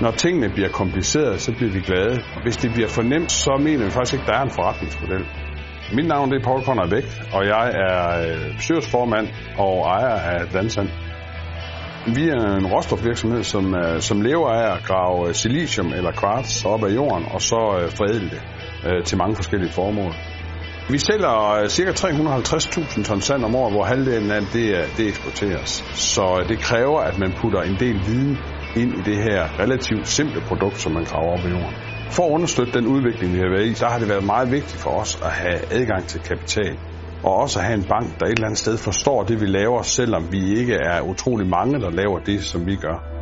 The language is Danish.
Når tingene bliver komplicerede, så bliver vi glade. Hvis det bliver for nemt, så mener vi faktisk ikke, at der er en forretningsmodel. Mit navn er Paul Conrad Bæk, og jeg er øh, bestyrelsesformand og ejer af Dansand. Vi er en råstofvirksomhed, som, øh, som lever af at grave øh, silicium eller kvarts op af jorden, og så forædle det til mange forskellige formål. Vi sælger ca. 350.000 ton sand om året, hvor halvdelen af det, det eksporteres. Så det kræver, at man putter en del viden ind i det her relativt simple produkt, som man graver op i jorden. For at understøtte den udvikling, vi har været i, der har det været meget vigtigt for os at have adgang til kapital. Og også at have en bank, der et eller andet sted forstår det, vi laver, selvom vi ikke er utrolig mange, der laver det, som vi gør.